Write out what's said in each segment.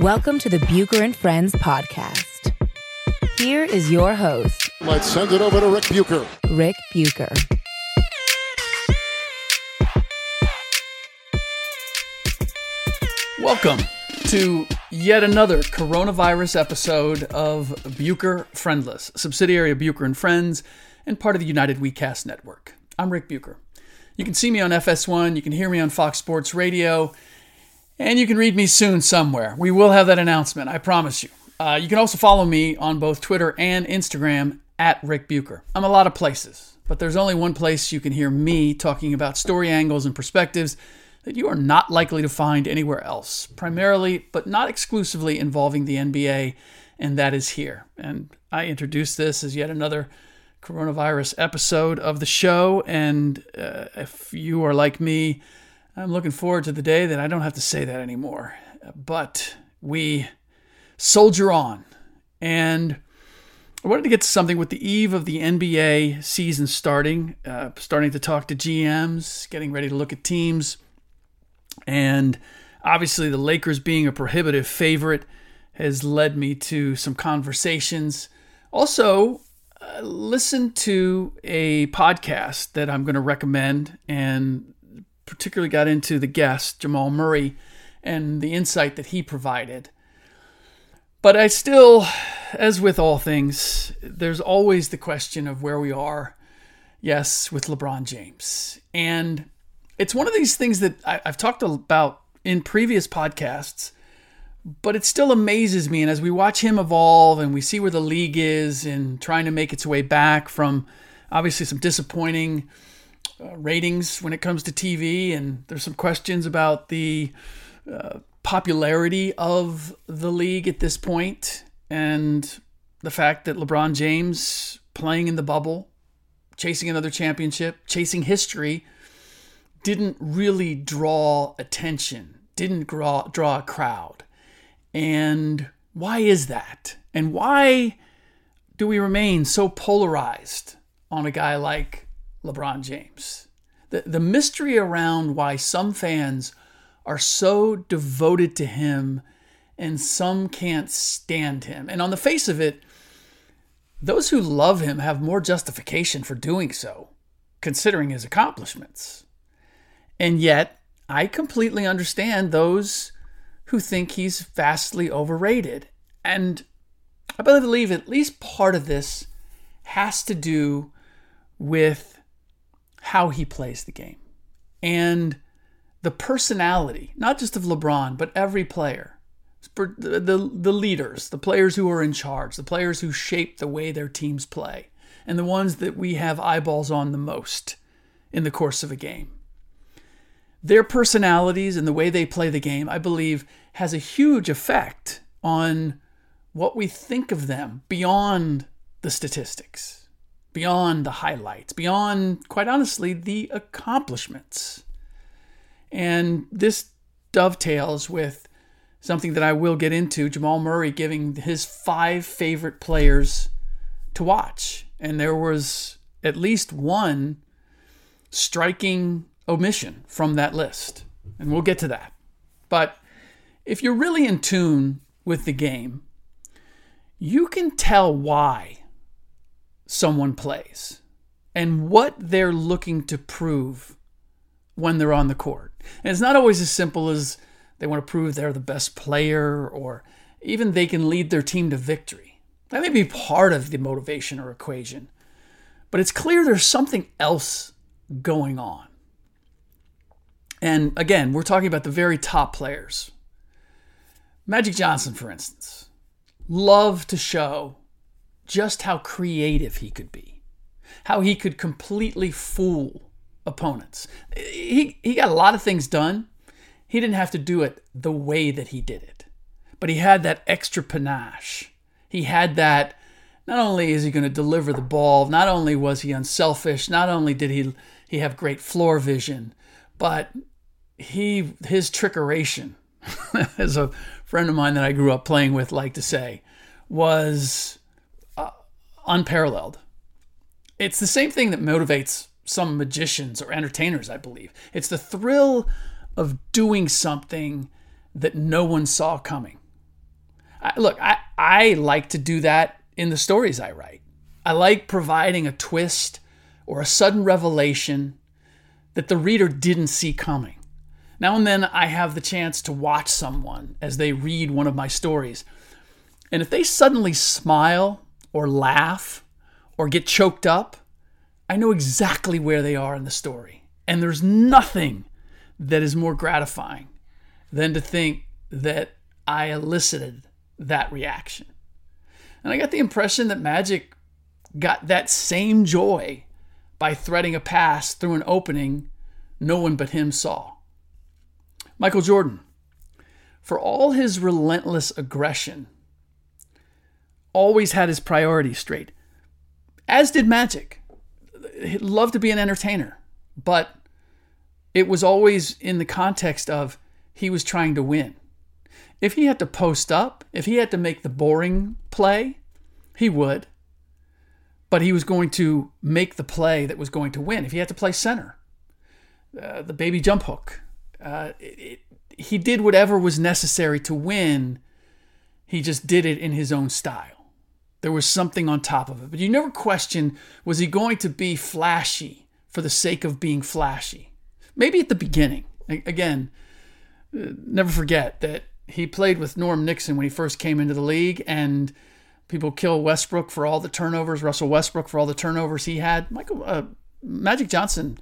Welcome to the Bucher and Friends podcast. Here is your host, Let's send it over to Rick Bucher. Rick Bucher. Welcome to yet another coronavirus episode of Bucher Friendless, subsidiary of Bucher and Friends and part of the United WeCast network. I'm Rick Bucher. You can see me on FS1, you can hear me on Fox Sports Radio, and you can read me soon somewhere. We will have that announcement, I promise you. Uh, you can also follow me on both Twitter and Instagram at Rick Bucher. I'm a lot of places, but there's only one place you can hear me talking about story angles and perspectives that you are not likely to find anywhere else, primarily, but not exclusively, involving the NBA, and that is here. And I introduce this as yet another coronavirus episode of the show. And uh, if you are like me, I'm looking forward to the day that I don't have to say that anymore. But we soldier on. And I wanted to get to something with the eve of the NBA season starting, uh, starting to talk to GMs, getting ready to look at teams. And obviously, the Lakers being a prohibitive favorite has led me to some conversations. Also, uh, listen to a podcast that I'm going to recommend, and particularly got into the guest, Jamal Murray, and the insight that he provided. But I still, as with all things, there's always the question of where we are, yes, with LeBron James. And it's one of these things that I, have talked about in previous podcasts, but it still amazes me. And as we watch him evolve and we see where the league is and trying to make its way back from obviously some disappointing uh, ratings when it comes to TV, and there's some questions about the uh, popularity of the league at this point and the fact that LeBron James playing in the bubble, chasing another championship, chasing history didn't really draw attention, didn't draw, draw a crowd. And why is that? And why do we remain so polarized on a guy like LeBron James? The, the mystery around why some fans are so devoted to him and some can't stand him. And on the face of it, those who love him have more justification for doing so, considering his accomplishments. And yet, I completely understand those who think he's vastly overrated. And I believe at least part of this has to do with how he plays the game and the personality, not just of LeBron, but every player. The, the, the leaders, the players who are in charge, the players who shape the way their teams play, and the ones that we have eyeballs on the most in the course of a game their personalities and the way they play the game, I believe, has a huge effect on what we think of them beyond the statistics, beyond the highlights, beyond, quite honestly, the accomplishments. And this dovetails with something that I will get into Jamal Murray giving his five favorite players to watch. And there was at least one striking omission from that list. And we'll get to that. But if you're really in tune with the game, you can tell why someone plays and what they're looking to prove when they're on the court. And it's not always as simple as They want to prove they're the best player, or even they can lead their team to victory. That may be part of the motivation or equation, but it's clear there's something else going on. And again, we're talking about the very top players. Magic Johnson, for instance, loved to show just how creative he could be, how he could completely fool opponents. He, he got a lot of things done. He didn't have to do it the way that he did it, but he had that extra panache. He had that. Not only is he going to deliver the ball, not only was he unselfish, not only did he he have great floor vision, but he his trickeration, as a friend of mine that I grew up playing with liked to say, was unparalleled. It's the same thing that motivates some magicians or entertainers, I believe. It's the thrill of doing something that no one saw coming. I, look, I, I like to do that in the stories I write. I like providing a twist or a sudden revelation that the reader didn't see coming. Now and then I have the chance to watch someone as they read one of my stories. And if they suddenly smile or laugh or get choked up, I know exactly where they are in the story. And there's nothing that is more gratifying than to think that I elicited that reaction. And I got the impression that Magic got that same joy by threading a pass through an opening no one but him saw. Michael Jordan, for all his relentless aggression, always had his priorities straight, as did Magic he loved to be an entertainer, but it was always in the context of he was trying to win. If he had to post up, if he had to make the boring play, he would. But he was going to make the play that was going to win. If he had to play center, uh, the baby jump hook, uh, it, it, he did whatever was necessary to win. He just did it in his own style. There was something on top of it. But you never question was he going to be flashy for the sake of being flashy? Maybe at the beginning. Again, uh, never forget that he played with Norm Nixon when he first came into the league, and people kill Westbrook for all the turnovers, Russell Westbrook for all the turnovers he had. Michael uh, Magic Johnson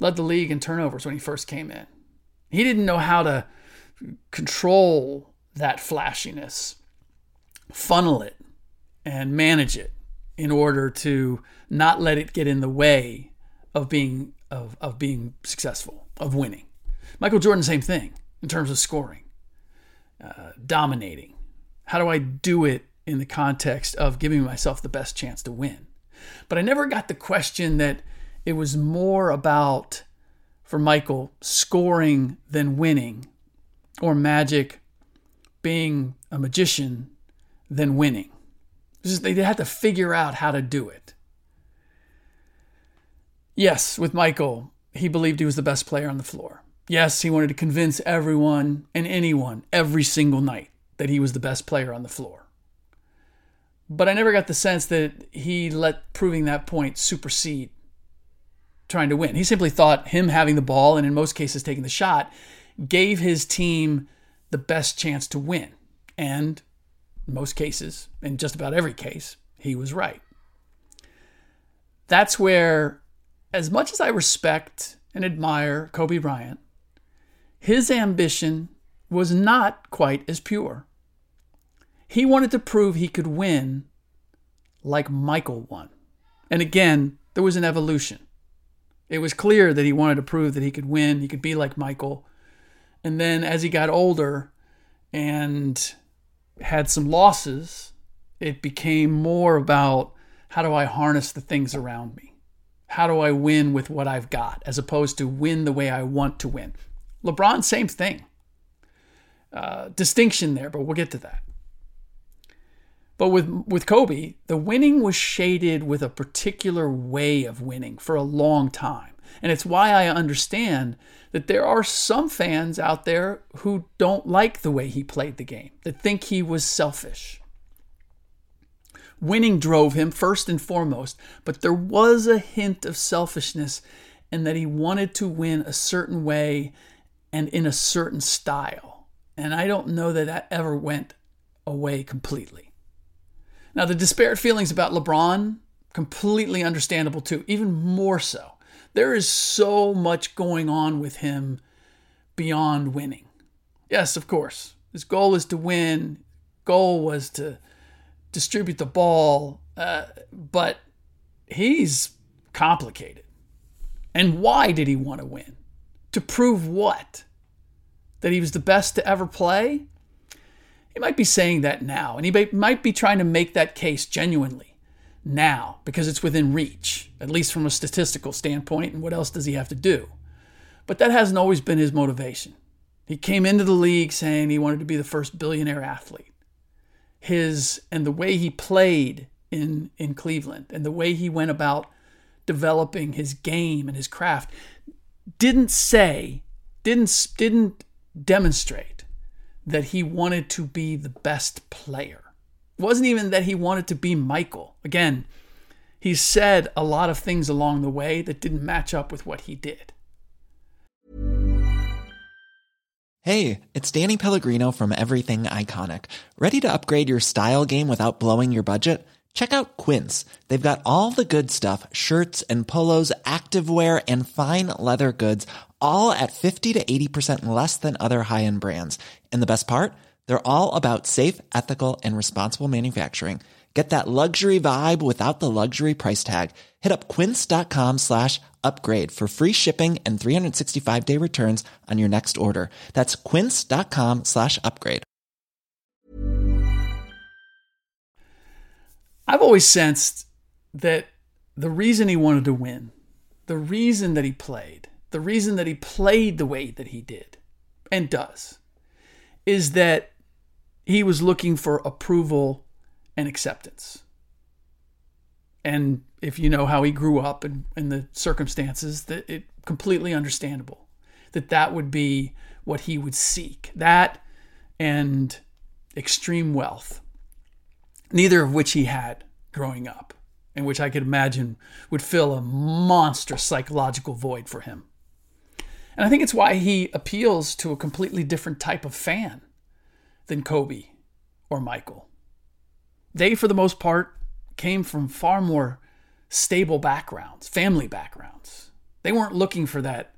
led the league in turnovers when he first came in. He didn't know how to control that flashiness, funnel it, and manage it in order to not let it get in the way of being of, of being successful, of winning. Michael Jordan, same thing in terms of scoring, uh, dominating. How do I do it in the context of giving myself the best chance to win? But I never got the question that it was more about, for Michael, scoring than winning, or Magic being a magician than winning. Just, they had to figure out how to do it. Yes, with Michael, he believed he was the best player on the floor. Yes, he wanted to convince everyone and anyone every single night that he was the best player on the floor. But I never got the sense that he let proving that point supersede trying to win. He simply thought him having the ball and in most cases taking the shot gave his team the best chance to win. And most cases, in just about every case, he was right. That's where, as much as I respect and admire Kobe Bryant, his ambition was not quite as pure. He wanted to prove he could win like Michael won. And again, there was an evolution. It was clear that he wanted to prove that he could win, he could be like Michael. And then as he got older and had some losses, it became more about how do I harness the things around me? How do I win with what I've got as opposed to win the way I want to win? LeBron, same thing. Uh, distinction there, but we'll get to that. But with with Kobe, the winning was shaded with a particular way of winning for a long time. And it's why I understand that there are some fans out there who don't like the way he played the game, that think he was selfish. Winning drove him first and foremost, but there was a hint of selfishness in that he wanted to win a certain way and in a certain style. And I don't know that that ever went away completely. Now, the disparate feelings about LeBron, completely understandable too, even more so. There is so much going on with him beyond winning. Yes, of course. His goal is to win. Goal was to distribute the ball, uh, but he's complicated. And why did he want to win? To prove what? That he was the best to ever play? He might be saying that now, and he might be trying to make that case genuinely now because it's within reach, at least from a statistical standpoint. And what else does he have to do? But that hasn't always been his motivation. He came into the league saying he wanted to be the first billionaire athlete. His and the way he played in in Cleveland and the way he went about developing his game and his craft didn't say didn't didn't demonstrate that he wanted to be the best player. Wasn't even that he wanted to be Michael. Again, he said a lot of things along the way that didn't match up with what he did. Hey, it's Danny Pellegrino from Everything Iconic. Ready to upgrade your style game without blowing your budget? Check out Quince. They've got all the good stuff shirts and polos, activewear, and fine leather goods, all at 50 to 80% less than other high end brands. And the best part? They're all about safe, ethical, and responsible manufacturing. Get that luxury vibe without the luxury price tag. Hit up quince.com slash upgrade for free shipping and 365 day returns on your next order. That's quince.com slash upgrade. I've always sensed that the reason he wanted to win, the reason that he played, the reason that he played the way that he did and does, is that he was looking for approval and acceptance. And if you know how he grew up and, and the circumstances, that it completely understandable that that would be what he would seek. That and extreme wealth neither of which he had growing up, and which I could imagine would fill a monstrous psychological void for him. And I think it's why he appeals to a completely different type of fan than Kobe or Michael. They, for the most part, came from far more stable backgrounds, family backgrounds. They weren't looking for that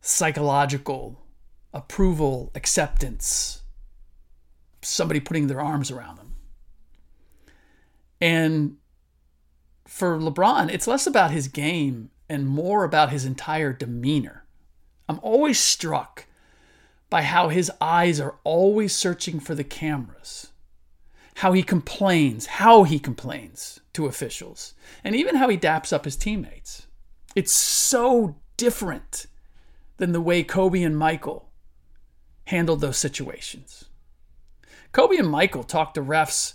psychological approval, acceptance, somebody putting their arms around them. And for LeBron, it's less about his game and more about his entire demeanor. I'm always struck by how his eyes are always searching for the cameras, how he complains, how he complains to officials, and even how he daps up his teammates. It's so different than the way Kobe and Michael handled those situations. Kobe and Michael talked to refs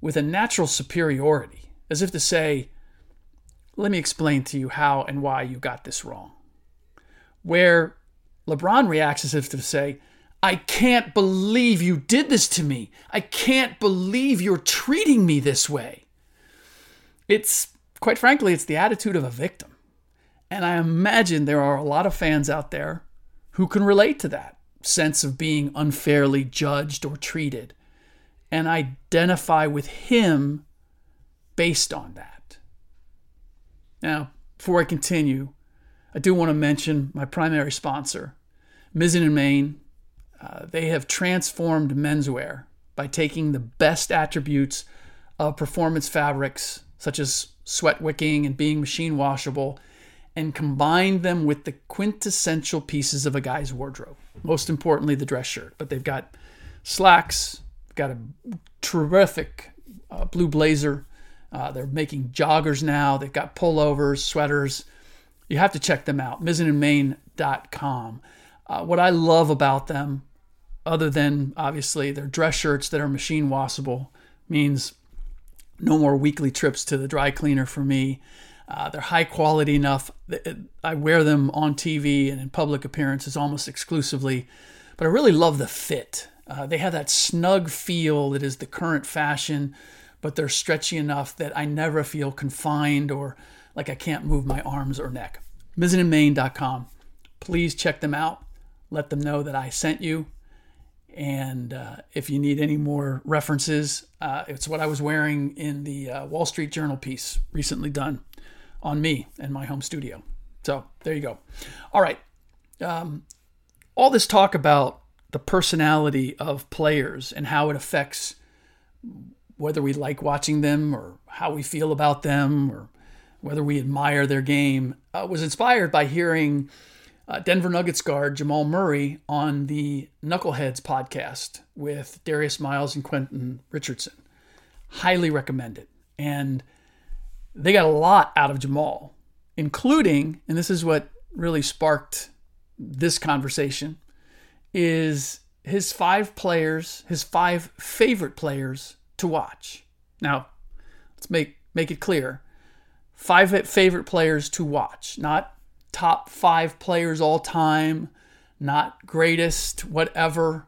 with a natural superiority, as if to say, let me explain to you how and why you got this wrong. Where LeBron reacts as if to say, I can't believe you did this to me. I can't believe you're treating me this way. It's, quite frankly, it's the attitude of a victim. And I imagine there are a lot of fans out there who can relate to that sense of being unfairly judged or treated and identify with him based on that. Now, before I continue, I do want to mention my primary sponsor, Mizzen and Main. Uh, they have transformed menswear by taking the best attributes of performance fabrics, such as sweat wicking and being machine washable, and combined them with the quintessential pieces of a guy's wardrobe. Most importantly, the dress shirt. But they've got slacks, got a terrific uh, blue blazer. Uh, they're making joggers now. They've got pullovers, sweaters. You have to check them out. MizzenandMain.com. Uh, what I love about them, other than obviously their dress shirts that are machine washable, means no more weekly trips to the dry cleaner for me. Uh, they're high quality enough. I wear them on TV and in public appearances almost exclusively, but I really love the fit. Uh, they have that snug feel that is the current fashion, but they're stretchy enough that I never feel confined or like I can't move my arms or neck. MizzenandMain.com. Please check them out. Let them know that I sent you. And uh, if you need any more references, uh, it's what I was wearing in the uh, Wall Street Journal piece recently done on me and my home studio. So there you go. All right. Um, all this talk about the personality of players and how it affects whether we like watching them or how we feel about them or whether we admire their game uh, was inspired by hearing uh, Denver Nuggets guard Jamal Murray on the Knuckleheads podcast with Darius Miles and Quentin Richardson. Highly recommended. And they got a lot out of Jamal, including, and this is what really sparked this conversation, is his five players, his five favorite players to watch. Now, let's make make it clear. Five favorite players to watch, not top 5 players all time, not greatest whatever,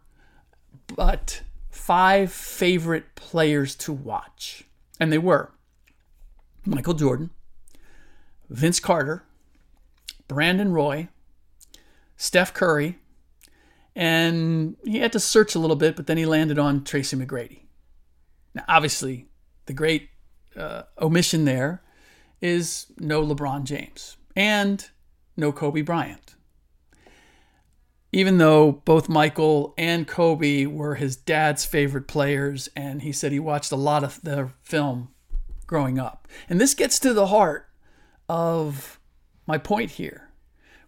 but five favorite players to watch. And they were Michael Jordan, Vince Carter, Brandon Roy, Steph Curry, and he had to search a little bit, but then he landed on Tracy McGrady. Now, obviously, the great uh, omission there is no LeBron James and no Kobe Bryant. Even though both Michael and Kobe were his dad's favorite players, and he said he watched a lot of their film growing up. And this gets to the heart of my point here,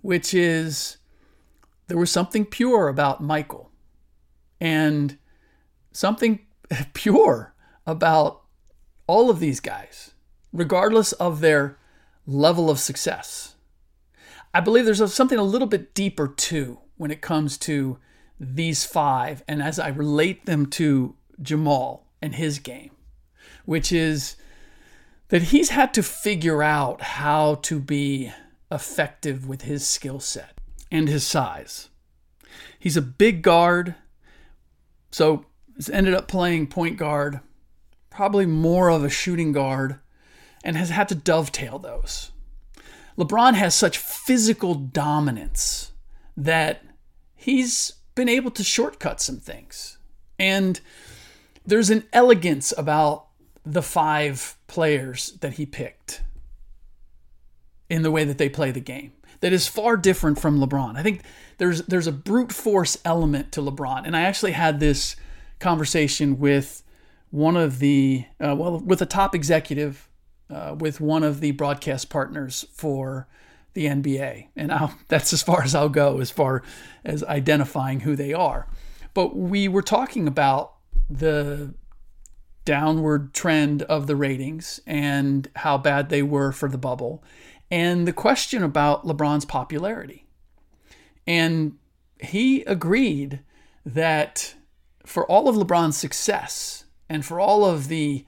which is there was something pure about Michael and something pure about all of these guys, regardless of their level of success. I believe there's something a little bit deeper too when it comes to these five, and as I relate them to Jamal and his game, which is that he's had to figure out how to be effective with his skill set and his size. He's a big guard, so has ended up playing point guard, probably more of a shooting guard, and has had to dovetail those. LeBron has such physical dominance that he's been able to shortcut some things. And there's an elegance about the five players that he picked in the way that they play the game that is far different from LeBron. I think there's there's a brute force element to LeBron, and I actually had this conversation with one of the uh, well with a top executive uh, with one of the broadcast partners for the NBA, and I'll, that's as far as I'll go as far as identifying who they are. But we were talking about the downward trend of the ratings and how bad they were for the bubble and the question about LeBron's popularity. And he agreed that for all of LeBron's success and for all of the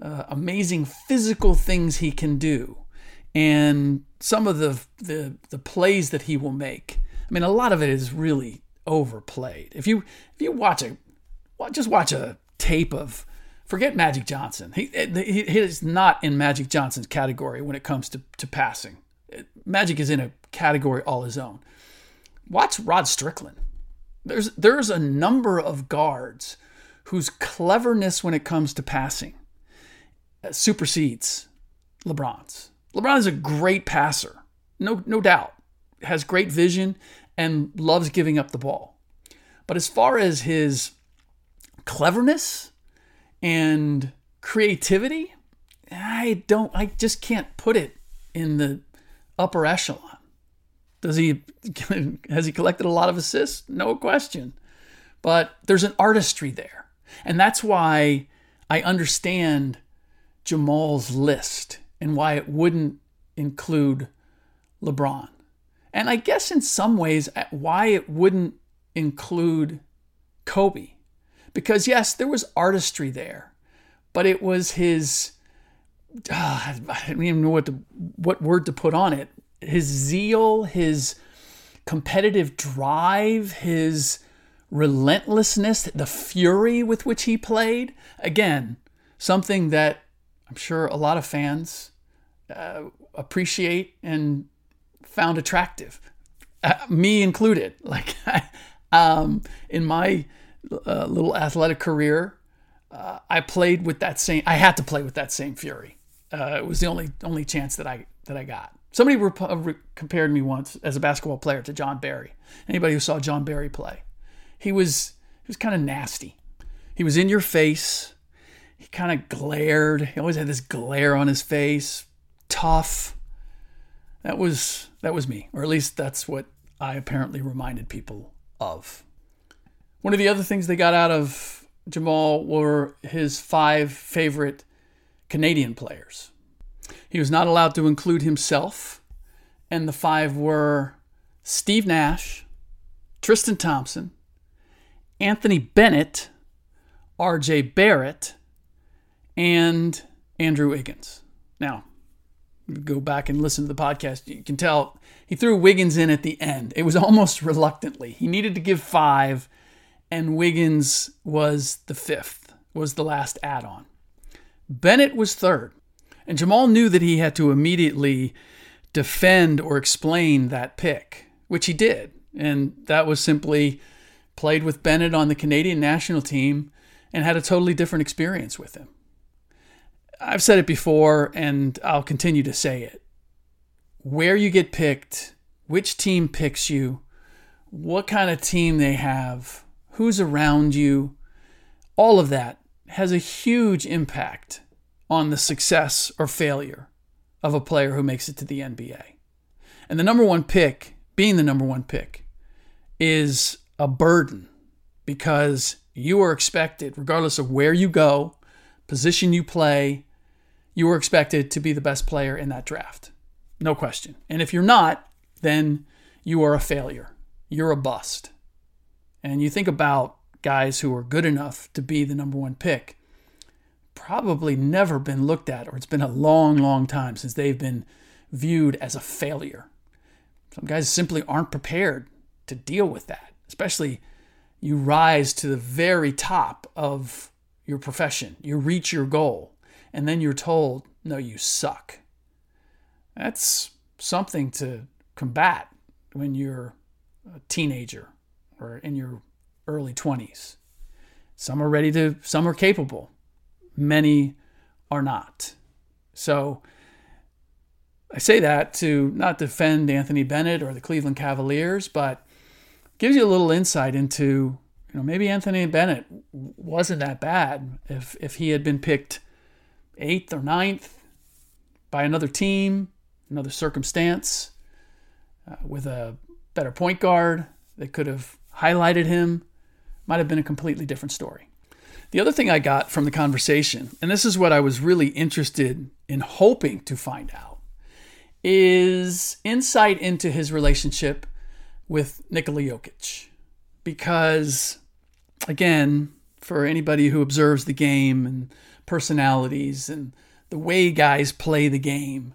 uh, amazing physical things he can do and some of the, the the plays that he will make. I mean, a lot of it is really overplayed. If you if you watch a just watch a tape of forget Magic Johnson. He, he, he is not in Magic Johnson's category when it comes to, to passing. Magic is in a category all his own. Watch Rod Strickland. There's there's a number of guards whose cleverness when it comes to passing supersedes LeBron's. LeBron is a great passer, no no doubt. Has great vision and loves giving up the ball. But as far as his cleverness, and creativity, I don't, I just can't put it in the upper echelon. Does he, has he collected a lot of assists? No question. But there's an artistry there. And that's why I understand Jamal's list and why it wouldn't include LeBron. And I guess in some ways, why it wouldn't include Kobe because yes, there was artistry there, but it was his. Uh, I don't even know what to, what word to put on it. His zeal, his competitive drive, his relentlessness, the fury with which he played. Again, something that I'm sure a lot of fans uh, appreciate and found attractive, uh, me included. Like um, in my uh, little athletic career, uh, I played with that same. I had to play with that same fury. Uh, it was the only only chance that I that I got. Somebody rep- re- compared me once as a basketball player to Jon Barry. Anybody who saw Jon Barry play, he was he was kind of nasty. He was in your face. He kind of glared. He always had this glare on his face. Tough. That was that was me, or at least that's what I apparently reminded people of. One of the other things they got out of Jamal were his five favorite Canadian players. He was not allowed to include himself, and the five were Steve Nash, Tristan Thompson, Anthony Bennett, RJ Barrett, and Andrew Wiggins. Now, go back and listen to the podcast. You can tell he threw Wiggins in at the end. It was almost reluctantly. He needed to give five, and Wiggins was the fifth, was the last add on. Bennett was third. And Jamal knew that he had to immediately defend or explain that pick, which he did. And that was simply played with Bennett on the Canadian national team and had a totally different experience with him. I've said it before and I'll continue to say it. Where you get picked, which team picks you, what kind of team they have, who's around you, all of that has a huge impact on the success or failure of a player who makes it to the NBA. And the number one pick, being the number one pick, is a burden because you are expected, regardless of where you go, position you play, you are expected to be the best player in that draft. No question. And if you're not, then you are a failure. You're a bust. And you think about guys who are good enough to be the number one pick probably never been looked at, or it's been a long, long time since they've been viewed as a failure. Some guys simply aren't prepared to deal with that, especially you rise to the very top of your profession, you reach your goal, and then you're told, no, you suck. That's something to combat when you're a teenager or in your early 20s. Some are ready to, some are capable many are not. So I say that to not defend Anthony Bennett or the Cleveland Cavaliers, but gives you a little insight into you know maybe Anthony Bennett wasn't that bad if if he had been picked eighth or ninth by another team, another circumstance, uh, with a better point guard that could have highlighted him, might have been a completely different story. The other thing I got from the conversation, and this is what I was really interested in hoping to find out, is insight into his relationship with Nikola Jokic. Because, again, for anybody who observes the game and personalities and the way guys play the game,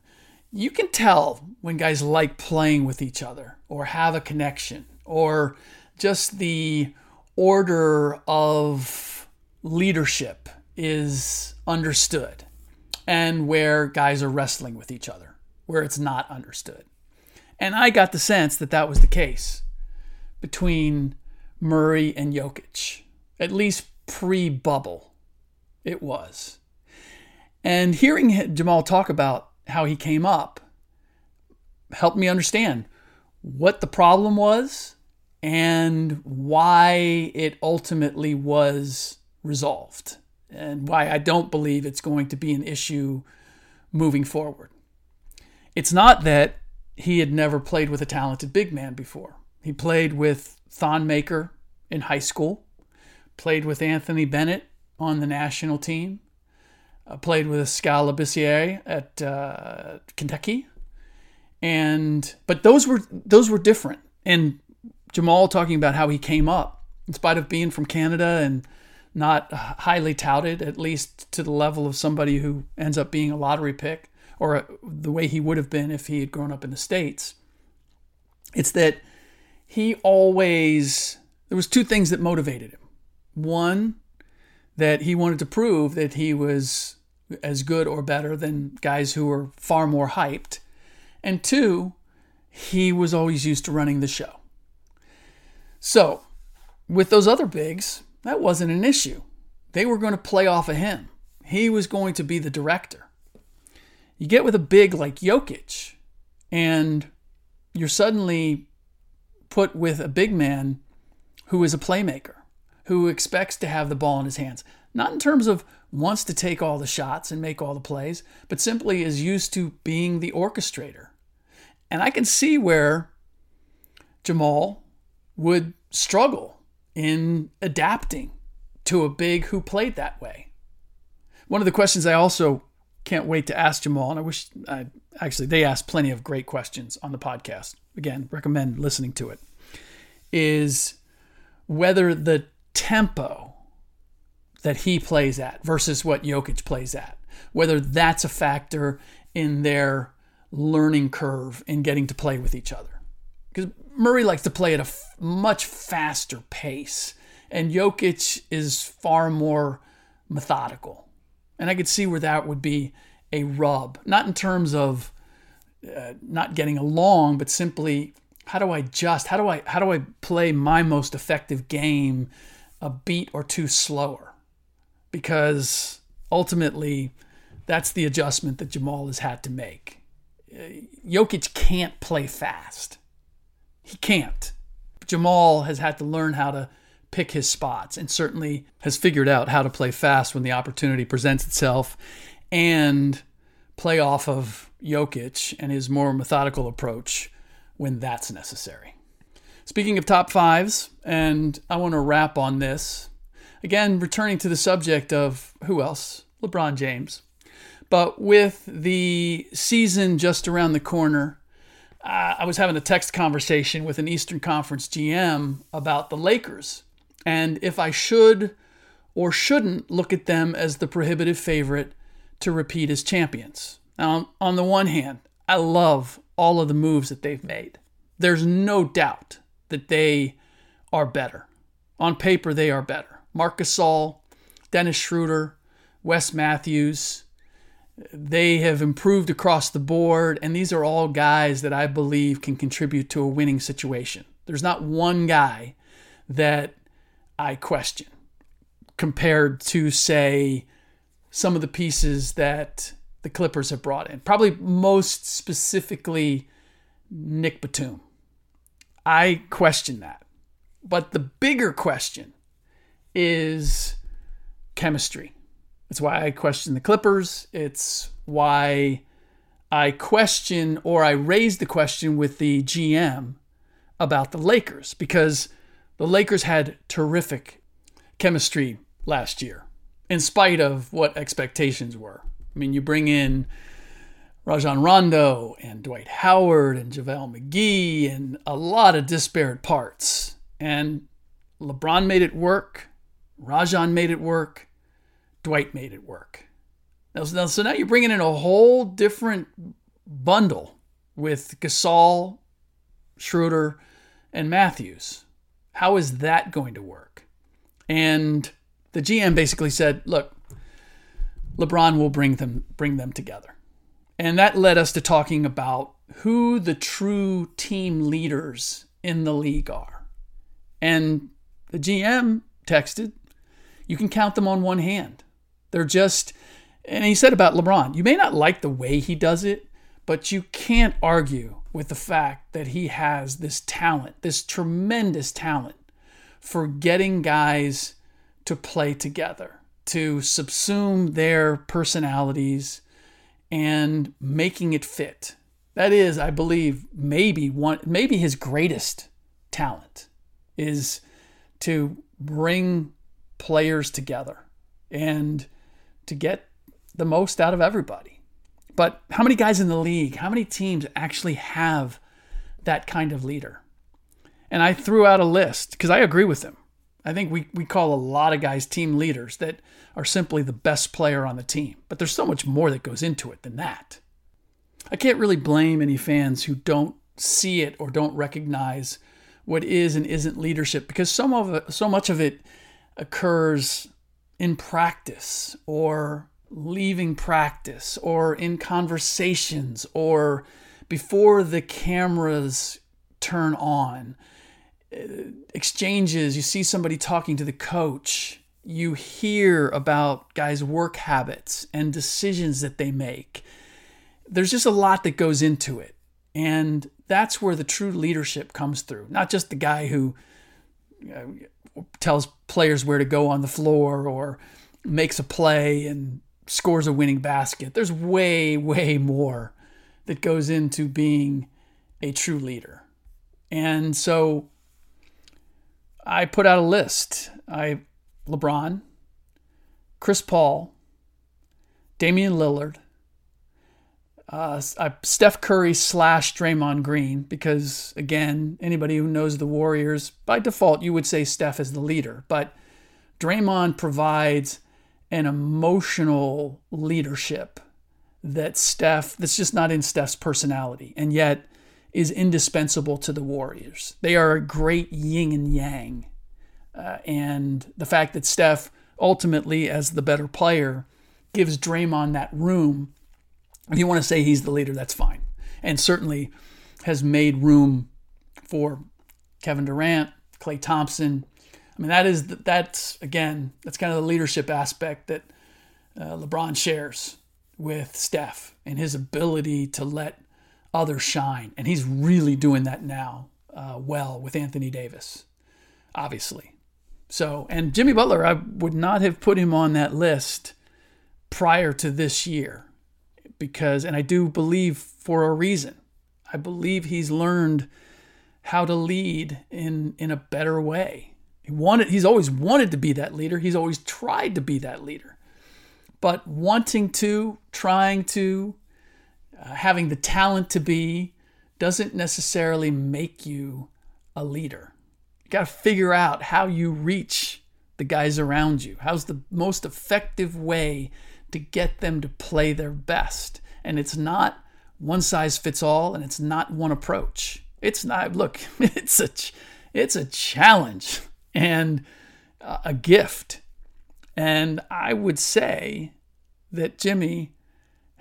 you can tell when guys like playing with each other or have a connection or just the order of leadership is understood and where guys are wrestling with each other, where it's not understood. And I got the sense that that was the case between Murray and Jokic, at least pre bubble, it was. And hearing Jamal talk about how he came up helped me understand what the problem was and why it ultimately was resolved and why I don't believe it's going to be an issue moving forward. It's not that he had never played with a talented big man before. He played with Thon Maker in high school, played with Anthony Bennett on the national team, uh, played with Skal Labissiere at uh, Kentucky, and but those were those were different. And Jamal talking about how he came up in spite of being from Canada and not highly touted, at least to the level of somebody who ends up being a lottery pick or the way he would have been if he had grown up in the States. It's that he always, there was two things that motivated him. One, that he wanted to prove that he was as good or better than guys who were far more hyped. And two, he was always used to running the show. So, with those other bigs, that wasn't an issue. They were going to play off of him. He was going to be the director. You get with a big like Jokic, and you're suddenly put with a big man who is a playmaker, who expects to have the ball in his hands. Not in terms of wants to take all the shots and make all the plays, but simply is used to being the orchestrator. And I can see where Jamal would struggle in adapting to a big who played that way. One of the questions I also can't wait to ask Jamal, and I wish I actually they asked plenty of great questions on the podcast. Again, recommend listening to it. Is whether the tempo that he plays at versus what Jokic plays at, whether that's a factor in their learning curve in getting to play with each other. Because Murray likes to play at a f- much faster pace, and Jokic is far more methodical. And I could see where that would be a rub, not in terms of uh, not getting along, but simply how do I adjust? How do I how do I play my most effective game a beat or two slower? Because ultimately, that's the adjustment that Jamal has had to make. Uh, Jokic can't play fast. He can't. Jamal has had to learn how to pick his spots and certainly has figured out how to play fast when the opportunity presents itself and play off of Jokic and his more methodical approach when that's necessary. Speaking of top fives, and I want to wrap on this, again, returning to the subject of who else? LeBron James. But with the season just around the corner, uh, I was having a text conversation with an Eastern Conference GM about the Lakers and if I should or shouldn't look at them as the prohibitive favorite to repeat as champions. Now, on the one hand, I love all of the moves that they've made. There's no doubt that they are better. On paper, they are better. Marc Gasol, Dennis Schroeder, Wes Matthews, they have improved across the board, and these are all guys that I believe can contribute to a winning situation. There's not one guy that I question compared to, say, some of the pieces that the Clippers have brought in. Probably most specifically, Nick Batum. I question that. But the bigger question is chemistry. It's why I question the Clippers. It's why I question or I raise the question with the GM about the Lakers because the Lakers had terrific chemistry last year, in spite of what expectations were. I mean, you bring in Rajon Rondo and Dwight Howard and JaVale McGee and a lot of disparate parts. And LeBron made it work. Rajon made it work. Dwight made it work. Now, so now you're bringing in a whole different bundle with Gasol, Schroeder, and Matthews. How is that going to work? And the GM basically said, look, LeBron will bring them bring them together. And that led us to talking about who the true team leaders in the league are. And the GM texted, you can count them on one hand. They're just and he said about LeBron, you may not like the way he does it, but you can't argue with the fact that he has this talent, this tremendous talent for getting guys to play together, to subsume their personalities and making it fit. That is, I believe, maybe one maybe his greatest talent is to bring players together and to get the most out of everybody. But how many guys in the league, how many teams actually have that kind of leader? And I threw out a list because I agree with him. I think we, we call a lot of guys team leaders that are simply the best player on the team. But there's so much more that goes into it than that. I can't really blame any fans who don't see it or don't recognize what is and isn't leadership because some of it, so much of it occurs in practice or leaving practice or in conversations or before the cameras turn on. Exchanges, you see somebody talking to the coach, you hear about guys' work habits and decisions that they make. There's just a lot that goes into it. And that's where the true leadership comes through. Not just the guy who you know, tells players where to go on the floor or makes a play and scores a winning basket. There's way, way more that goes into being a true leader. And so I put out a list. I LeBron, Chris Paul, Damian Lillard, uh, Steph Curry slash Draymond Green, because again, anybody who knows the Warriors, by default, you would say Steph is the leader. But Draymond provides an emotional leadership that Steph, that's just not in Steph's personality, and yet is indispensable to the Warriors. They are a great yin and yang. Uh, and the fact that Steph, ultimately, as the better player, gives Draymond that room. If you want to say he's the leader, that's fine. And certainly has made room for Kevin Durant, Klay Thompson. I mean, that is that's again that's kind of the leadership aspect that uh, LeBron shares with Steph and his ability to let others shine, and he's really doing that now uh, well with Anthony Davis, obviously. So, and Jimmy Butler, I would not have put him on that list prior to this year because, and I do believe for a reason. I believe he's learned how to lead in in a better way. He wanted he's always wanted to be that leader. He's always tried to be that leader. But wanting to, trying to, Uh, having the talent to be doesn't necessarily make you a leader. You got to figure out how you reach the guys around you. How's the most effective way to get them to play their best? And it's not one size fits all and it's not one approach. It's not look, it's a it's a challenge and a gift and I would say that Jimmy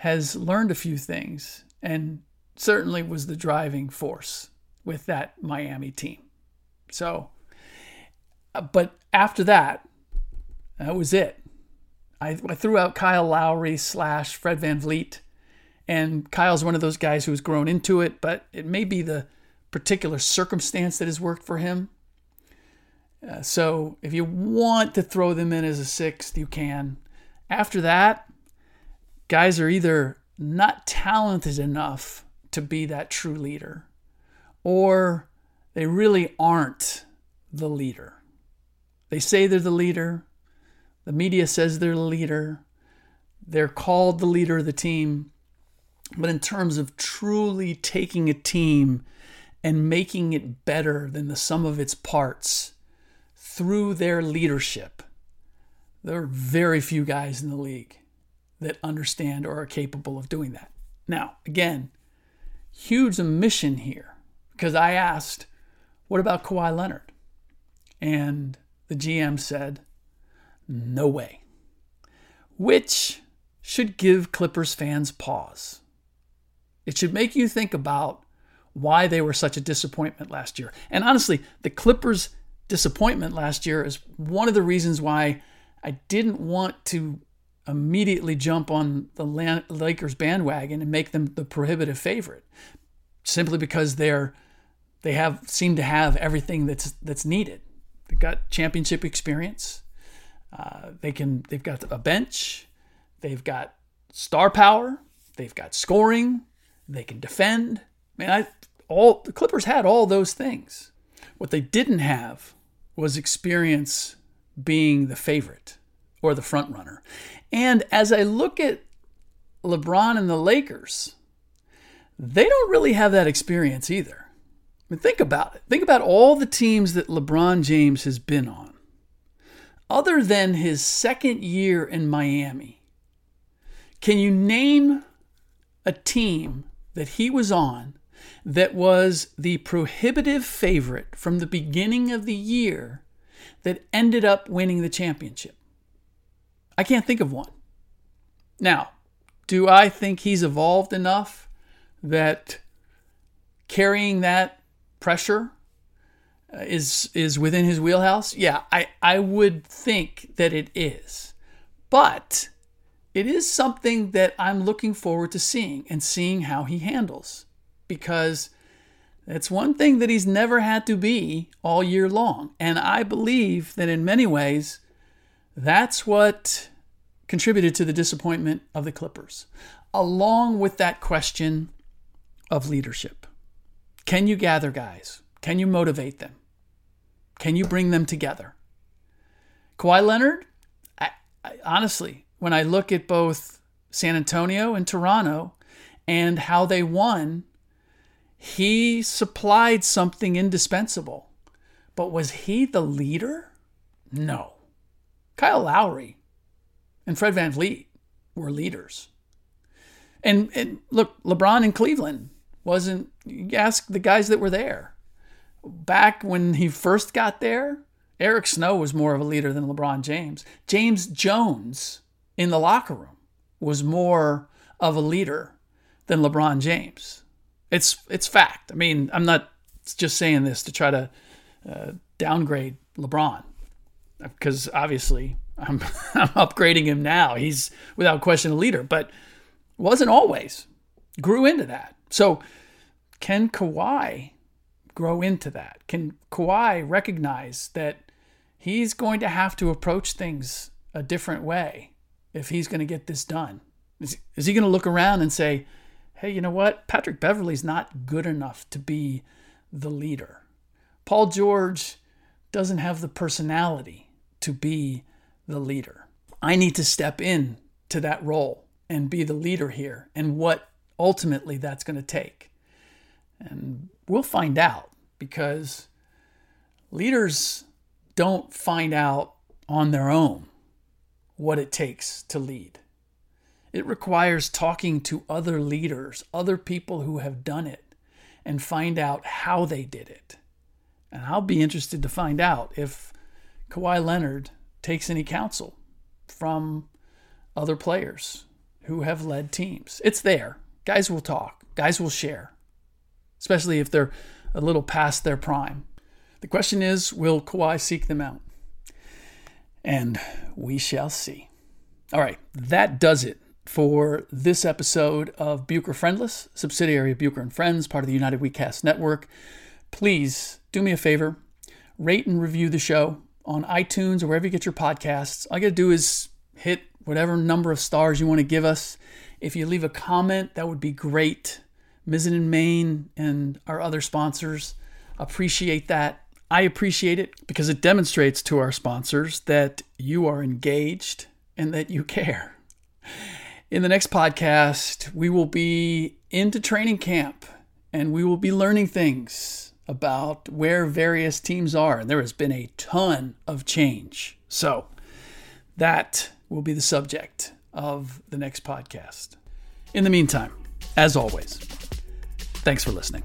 has learned a few things and certainly was the driving force with that Miami team. So, uh, but after that, that was it. I, I threw out Kyle Lowry slash Fred Van VanVleet. And Kyle's one of those guys who's grown into it, but it may be the particular circumstance that has worked for him. Uh, so if you want to throw them in as a sixth, you can. After that, guys are either not talented enough to be that true leader, or they really aren't the leader. They say they're the leader, the media says they're the leader, they're called the leader of the team. But in terms of truly taking a team and making it better than the sum of its parts, through their leadership. There are very few guys in the league that understand or are capable of doing that. Now, again, huge omission here because I asked, what about Kawhi Leonard? And the GM said, no way. Which should give Clippers fans pause. It should make you think about why they were such a disappointment last year. And honestly, the Clippers disappointment last year is one of the reasons why I didn't want to immediately jump on the Lakers bandwagon and make them the prohibitive favorite, simply because they're they have seem to have everything that's that's needed. They've got championship experience. Uh, they can they've got a bench. They've got star power. They've got scoring. They can defend. Man, I all the Clippers had all those things. What they didn't have was experience being the favorite or the front runner. And as I look at LeBron and the Lakers, they don't really have that experience either. I mean, think about it. Think about all the teams that LeBron James has been on. Other than his second year in Miami, can you name a team that he was on that was the prohibitive favorite from the beginning of the year that ended up winning the championship? I can't think of one. Now, do I think he's evolved enough that carrying that pressure uh, is is within his wheelhouse? Yeah, I I would think that it is. But it is something that I'm looking forward to seeing and seeing how he handles because it's one thing that he's never had to be all year long. And I believe that in many ways, that's what contributed to the disappointment of the Clippers, along with that question of leadership. Can you gather guys? Can you motivate them? Can you bring them together? Kawhi Leonard, I, I, honestly, when I look at both San Antonio and Toronto and how they won, he supplied something indispensable. But was he the leader? No. Kyle Lowry and Fred VanVleet were leaders. And, and look, LeBron in Cleveland wasn't, you ask the guys that were there. Back when he first got there, Eric Snow was more of a leader than LeBron James. James Jones in the locker room was more of a leader than LeBron James. It's it's fact. I mean, I'm not just saying this to try to uh, downgrade LeBron because obviously I'm I'm upgrading him now. He's without question a leader, but wasn't always. Grew into that. So can Kawhi grow into that? Can Kawhi recognize that he's going to have to approach things a different way if he's going to get this done? Is, is he going to look around and say, hey, you know what? Patrick Beverley's not good enough to be the leader. Paul George doesn't have the personality to be the leader. I need to step in to that role and be the leader here and what ultimately that's going to take. And we'll find out because leaders don't find out on their own what it takes to lead. It requires talking to other leaders, other people who have done it, and find out how they did it. And I'll be interested to find out if Kawhi Leonard takes any counsel from other players who have led teams. It's there. Guys will talk, guys will share, especially if they're a little past their prime. The question is will Kawhi seek them out? And we shall see. All right, that does it for this episode of Bucher Friendless, subsidiary of Bucher and Friends, part of the United WeCast Network. Please do me a favor, rate and review the show on iTunes or wherever you get your podcasts. All you gotta do is hit whatever number of stars you want to give us. If you leave a comment, that would be great. Mizzen and Main and our other sponsors appreciate that. I appreciate it because it demonstrates to our sponsors that you are engaged and that you care. In the next podcast, we will be into training camp and we will be learning things about where various teams are. And there has been a ton of change. So, that will be the subject of the next podcast. In the meantime, as always, thanks for listening.